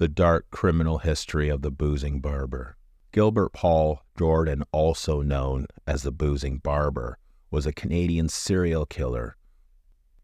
the dark criminal history of the boozing barber. Gilbert Paul Jordan, also known as the boozing barber, was a Canadian serial killer.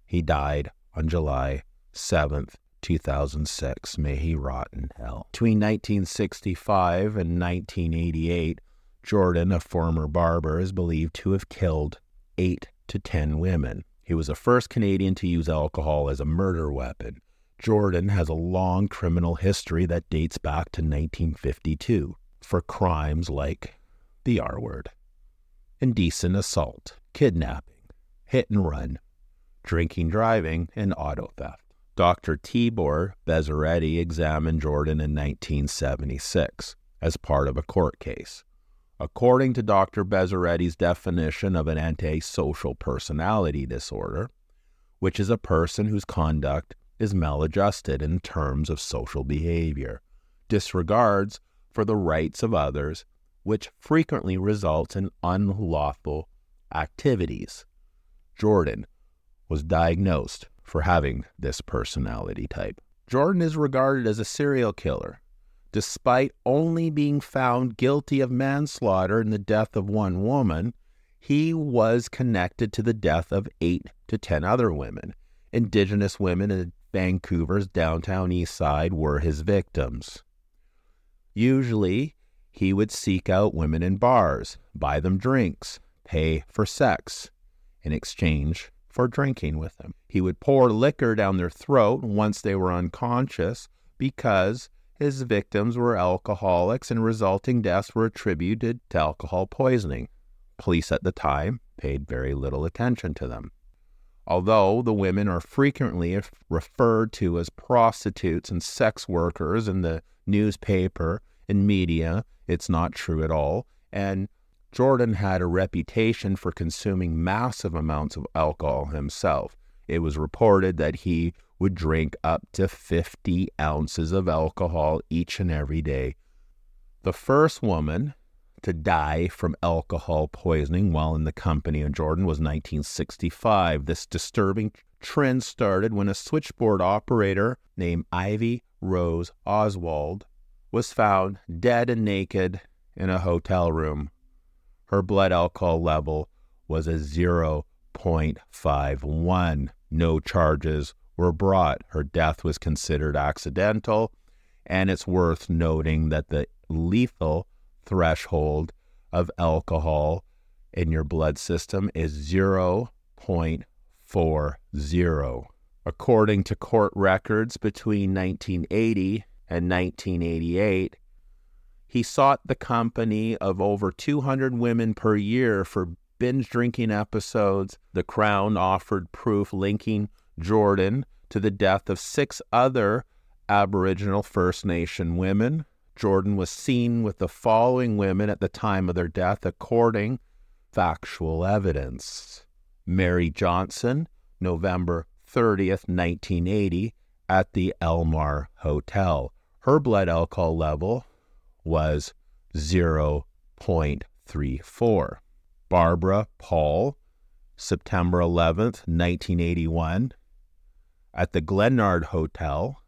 He died on July 7th, 2006. May he rot in hell. Between 1965 and 1988, Jordan, a former barber, is believed to have killed eight to ten women. He was the first Canadian to use alcohol as a murder weapon. Jordan has a long criminal history that dates back to 1952 for crimes like the R word, indecent assault, kidnapping, hit and run, drinking driving, and auto theft. Dr. Tibor Bezeredi examined Jordan in 1976 as part of a court case. According to Dr. Bezeredi's definition of an antisocial personality disorder, which is a person whose conduct is maladjusted in terms of social behavior, disregards for the rights of others, which frequently results in unlawful activities. Jordan was diagnosed for having this personality type. Jordan is regarded as a serial killer, despite only being found guilty of manslaughter in the death of one woman. He was connected to the death of eight to ten other women. Indigenous women in Vancouver's downtown east side were his victims. Usually, he would seek out women in bars, buy them drinks, pay for sex in exchange for drinking with them. He would pour liquor down their throat once they were unconscious because his victims were alcoholics and resulting deaths were attributed to alcohol poisoning. Police at the time paid very little attention to them. Although the women are frequently referred to as prostitutes and sex workers in the newspaper and media, it's not true at all. And Jordan had a reputation for consuming massive amounts of alcohol himself. It was reported that he would drink up to 50 ounces of alcohol each and every day. The first woman to die from alcohol poisoning while in the company of Jordan was 1965. This disturbing trend started when a switchboard operator named Ivy Rose Oswald was found dead and naked in a hotel room. Her blood alcohol level was a 0.51. No charges were brought. Her death was considered accidental, and it's worth noting that the lethal threshold of alcohol in your blood system is 0.40. According to court records between 1980 and 1988, he sought the company of over 200 women per year for binge drinking episodes. The Crown offered proof linking Jordan to the death of six other Aboriginal First Nation women. Jordan was seen with the following women at the time of their death, according factual evidence. Mary Johnson, November 30th, 1980, at the Elmar Hotel. Her blood alcohol level was 0.34. Barbara Paul, September 11th, 1981, at the Glenard Hotel.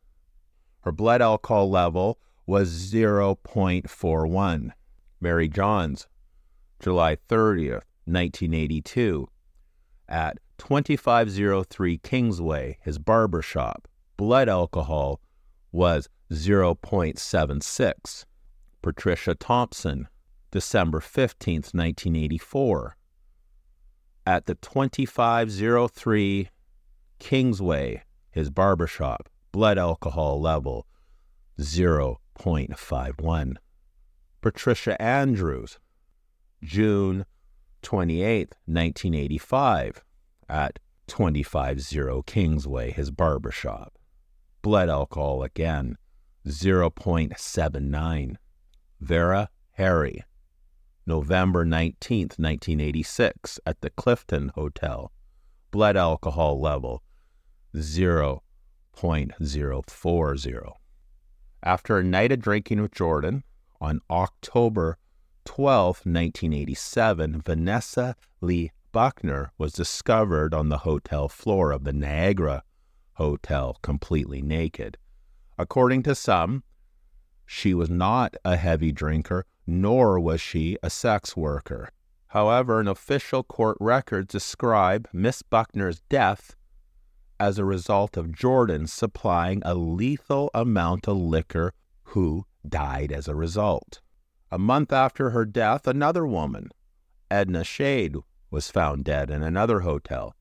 Her blood alcohol level was 0.41. Mary Johns, July 30th, 1982, at 2503 Kingsway, his barber shop. Blood alcohol was 0.76. Patricia Thompson, December 15th, 1984, at the 2503 Kingsway, his barbershop, blood alcohol level 0.51. Patricia Andrews, June 28, 1985, at 250 Kingsway, his barbershop. Blood alcohol again, 0.79. Vera Harry, November 19, 1986, at the Clifton Hotel. Blood alcohol level 0.040. After a night of drinking with Jordan, on October 12, 1987, Vanessa Lee Buckner was discovered on the hotel floor of the Niagara Hotel completely naked. According to some, She was not a heavy drinker, nor was she a sex worker. However, an official court record describe Miss Buckner's death as a result of Jordan supplying a lethal amount of liquor who died as a result. A month after her death, another woman, Edna Shade, was found dead in another hotel.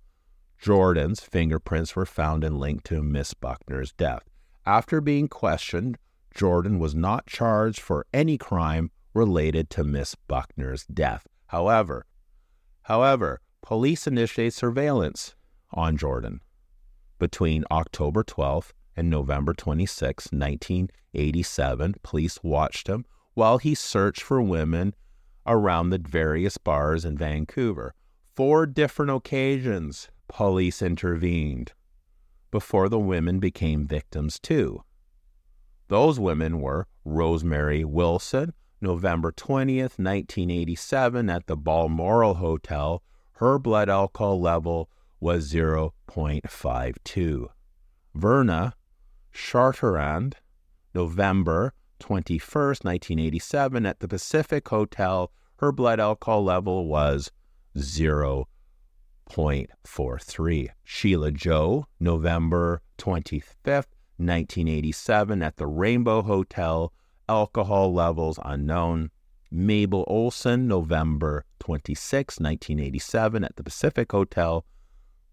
Jordan's fingerprints were found and linked to Miss Buckner's death. After being questioned, Jordan was not charged for any crime related to Miss Buckner's death. However, however, police initiate surveillance on Jordan between October 12th and November 26, 1987. Police watched him while he searched for women around the various bars in Vancouver. Four different occasions, police intervened before the women became victims too. Those women were Rosemary Wilson, November 20th, 1987, at the Balmoral Hotel. Her blood alcohol level was 0.52. Verna Chartrand, November 21st, 1987, at the Pacific Hotel. Her blood alcohol level was 0.43. Sheila Joe, November 25th, 1987, at the Rainbow Hotel. Alcohol levels unknown. Mabel Olson, November 26, 1987, at the Pacific Hotel.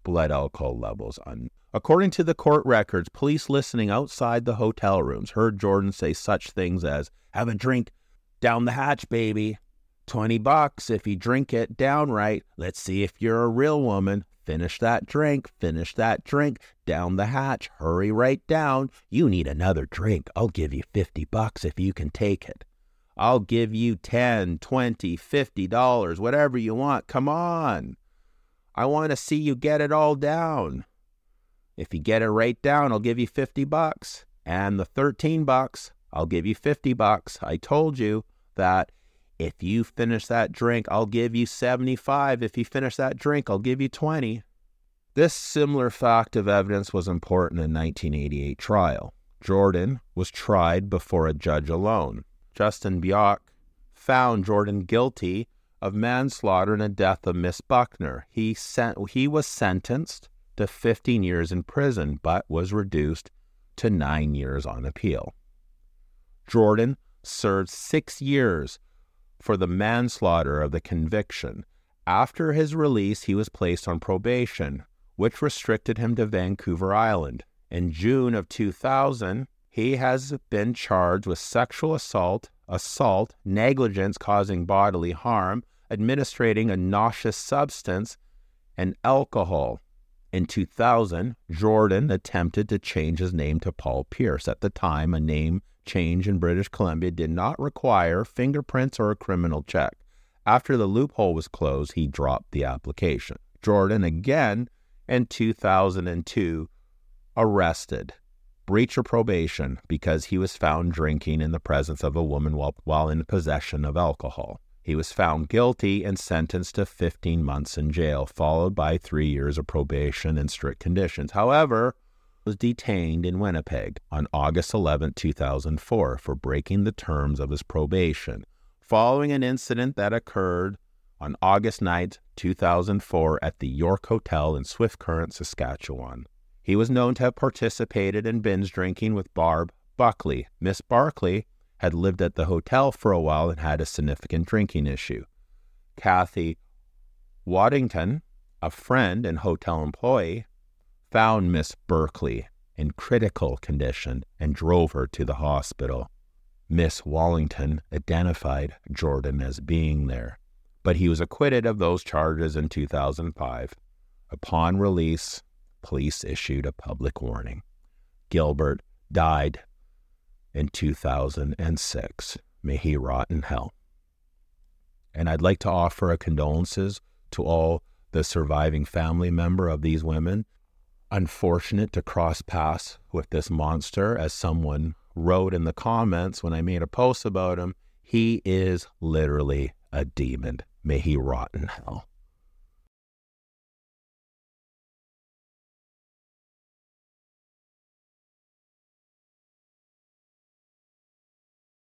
Blood alcohol levels. According to the court records, police listening outside the hotel rooms heard Jordan say such things as, Have a drink down the hatch, baby. 20 bucks if you drink it downright. Let's see if you're a real woman. Finish that drink, finish that drink, down the hatch, hurry right down. You need another drink. I'll give you 50 bucks if you can take it. I'll give you 10, 20, 50 dollars, whatever you want. Come on. I want to see you get it all down. If you get it right down, I'll give you 50 bucks. And the 13 bucks, I'll give you 50 bucks. I told you that if you finish that drink, I'll give you 75. If you finish that drink, I'll give you 20. This similar fact of evidence was important in 1988 trial. Jordan was tried before a judge alone. Justice Bouck found Jordan guilty of manslaughter in the death of Miss Buckner. He sent, he was sentenced to 15 years in prison, but was reduced to nine years on appeal. Jordan served six years for the manslaughter of the conviction. After his release, he was placed on probation, which restricted him to Vancouver Island. In June of 2000, he has been charged with sexual assault, assault, negligence causing bodily harm, administering a noxious substance, and alcohol. In 2000, Jordan attempted to change his name to Paul Pierce. At the time, a name change in British Columbia did not require fingerprints or a criminal check. After the loophole was closed, he dropped the application. Jordan again in 2002 arrested, breach of probation because he was found drinking in the presence of a woman while, while in possession of alcohol. He was found guilty and sentenced to 15 months in jail, followed by three years of probation and strict conditions. However, was detained in Winnipeg on August 11, 2004, for breaking the terms of his probation, following an incident that occurred on August 9, 2004, at the York Hotel in Swift Current, Saskatchewan. He was known to have participated in binge drinking with Barb Buckley. Miss Barclay had lived at the hotel for a while and had a significant drinking issue. Kathy Waddington, a friend and hotel employee, found Miss Berkeley in critical condition and drove her to the hospital. Miss Waddington identified Jordan as being there, but he was acquitted of those charges in 2005. Upon release, police issued a public warning. Gilbert died in 2006. May he rot in hell. And I'd like to offer a condolences to all the surviving family member of these women. Unfortunate to cross paths with this monster, as someone wrote in the comments when I made a post about him. He is literally a demon. May he rot in hell.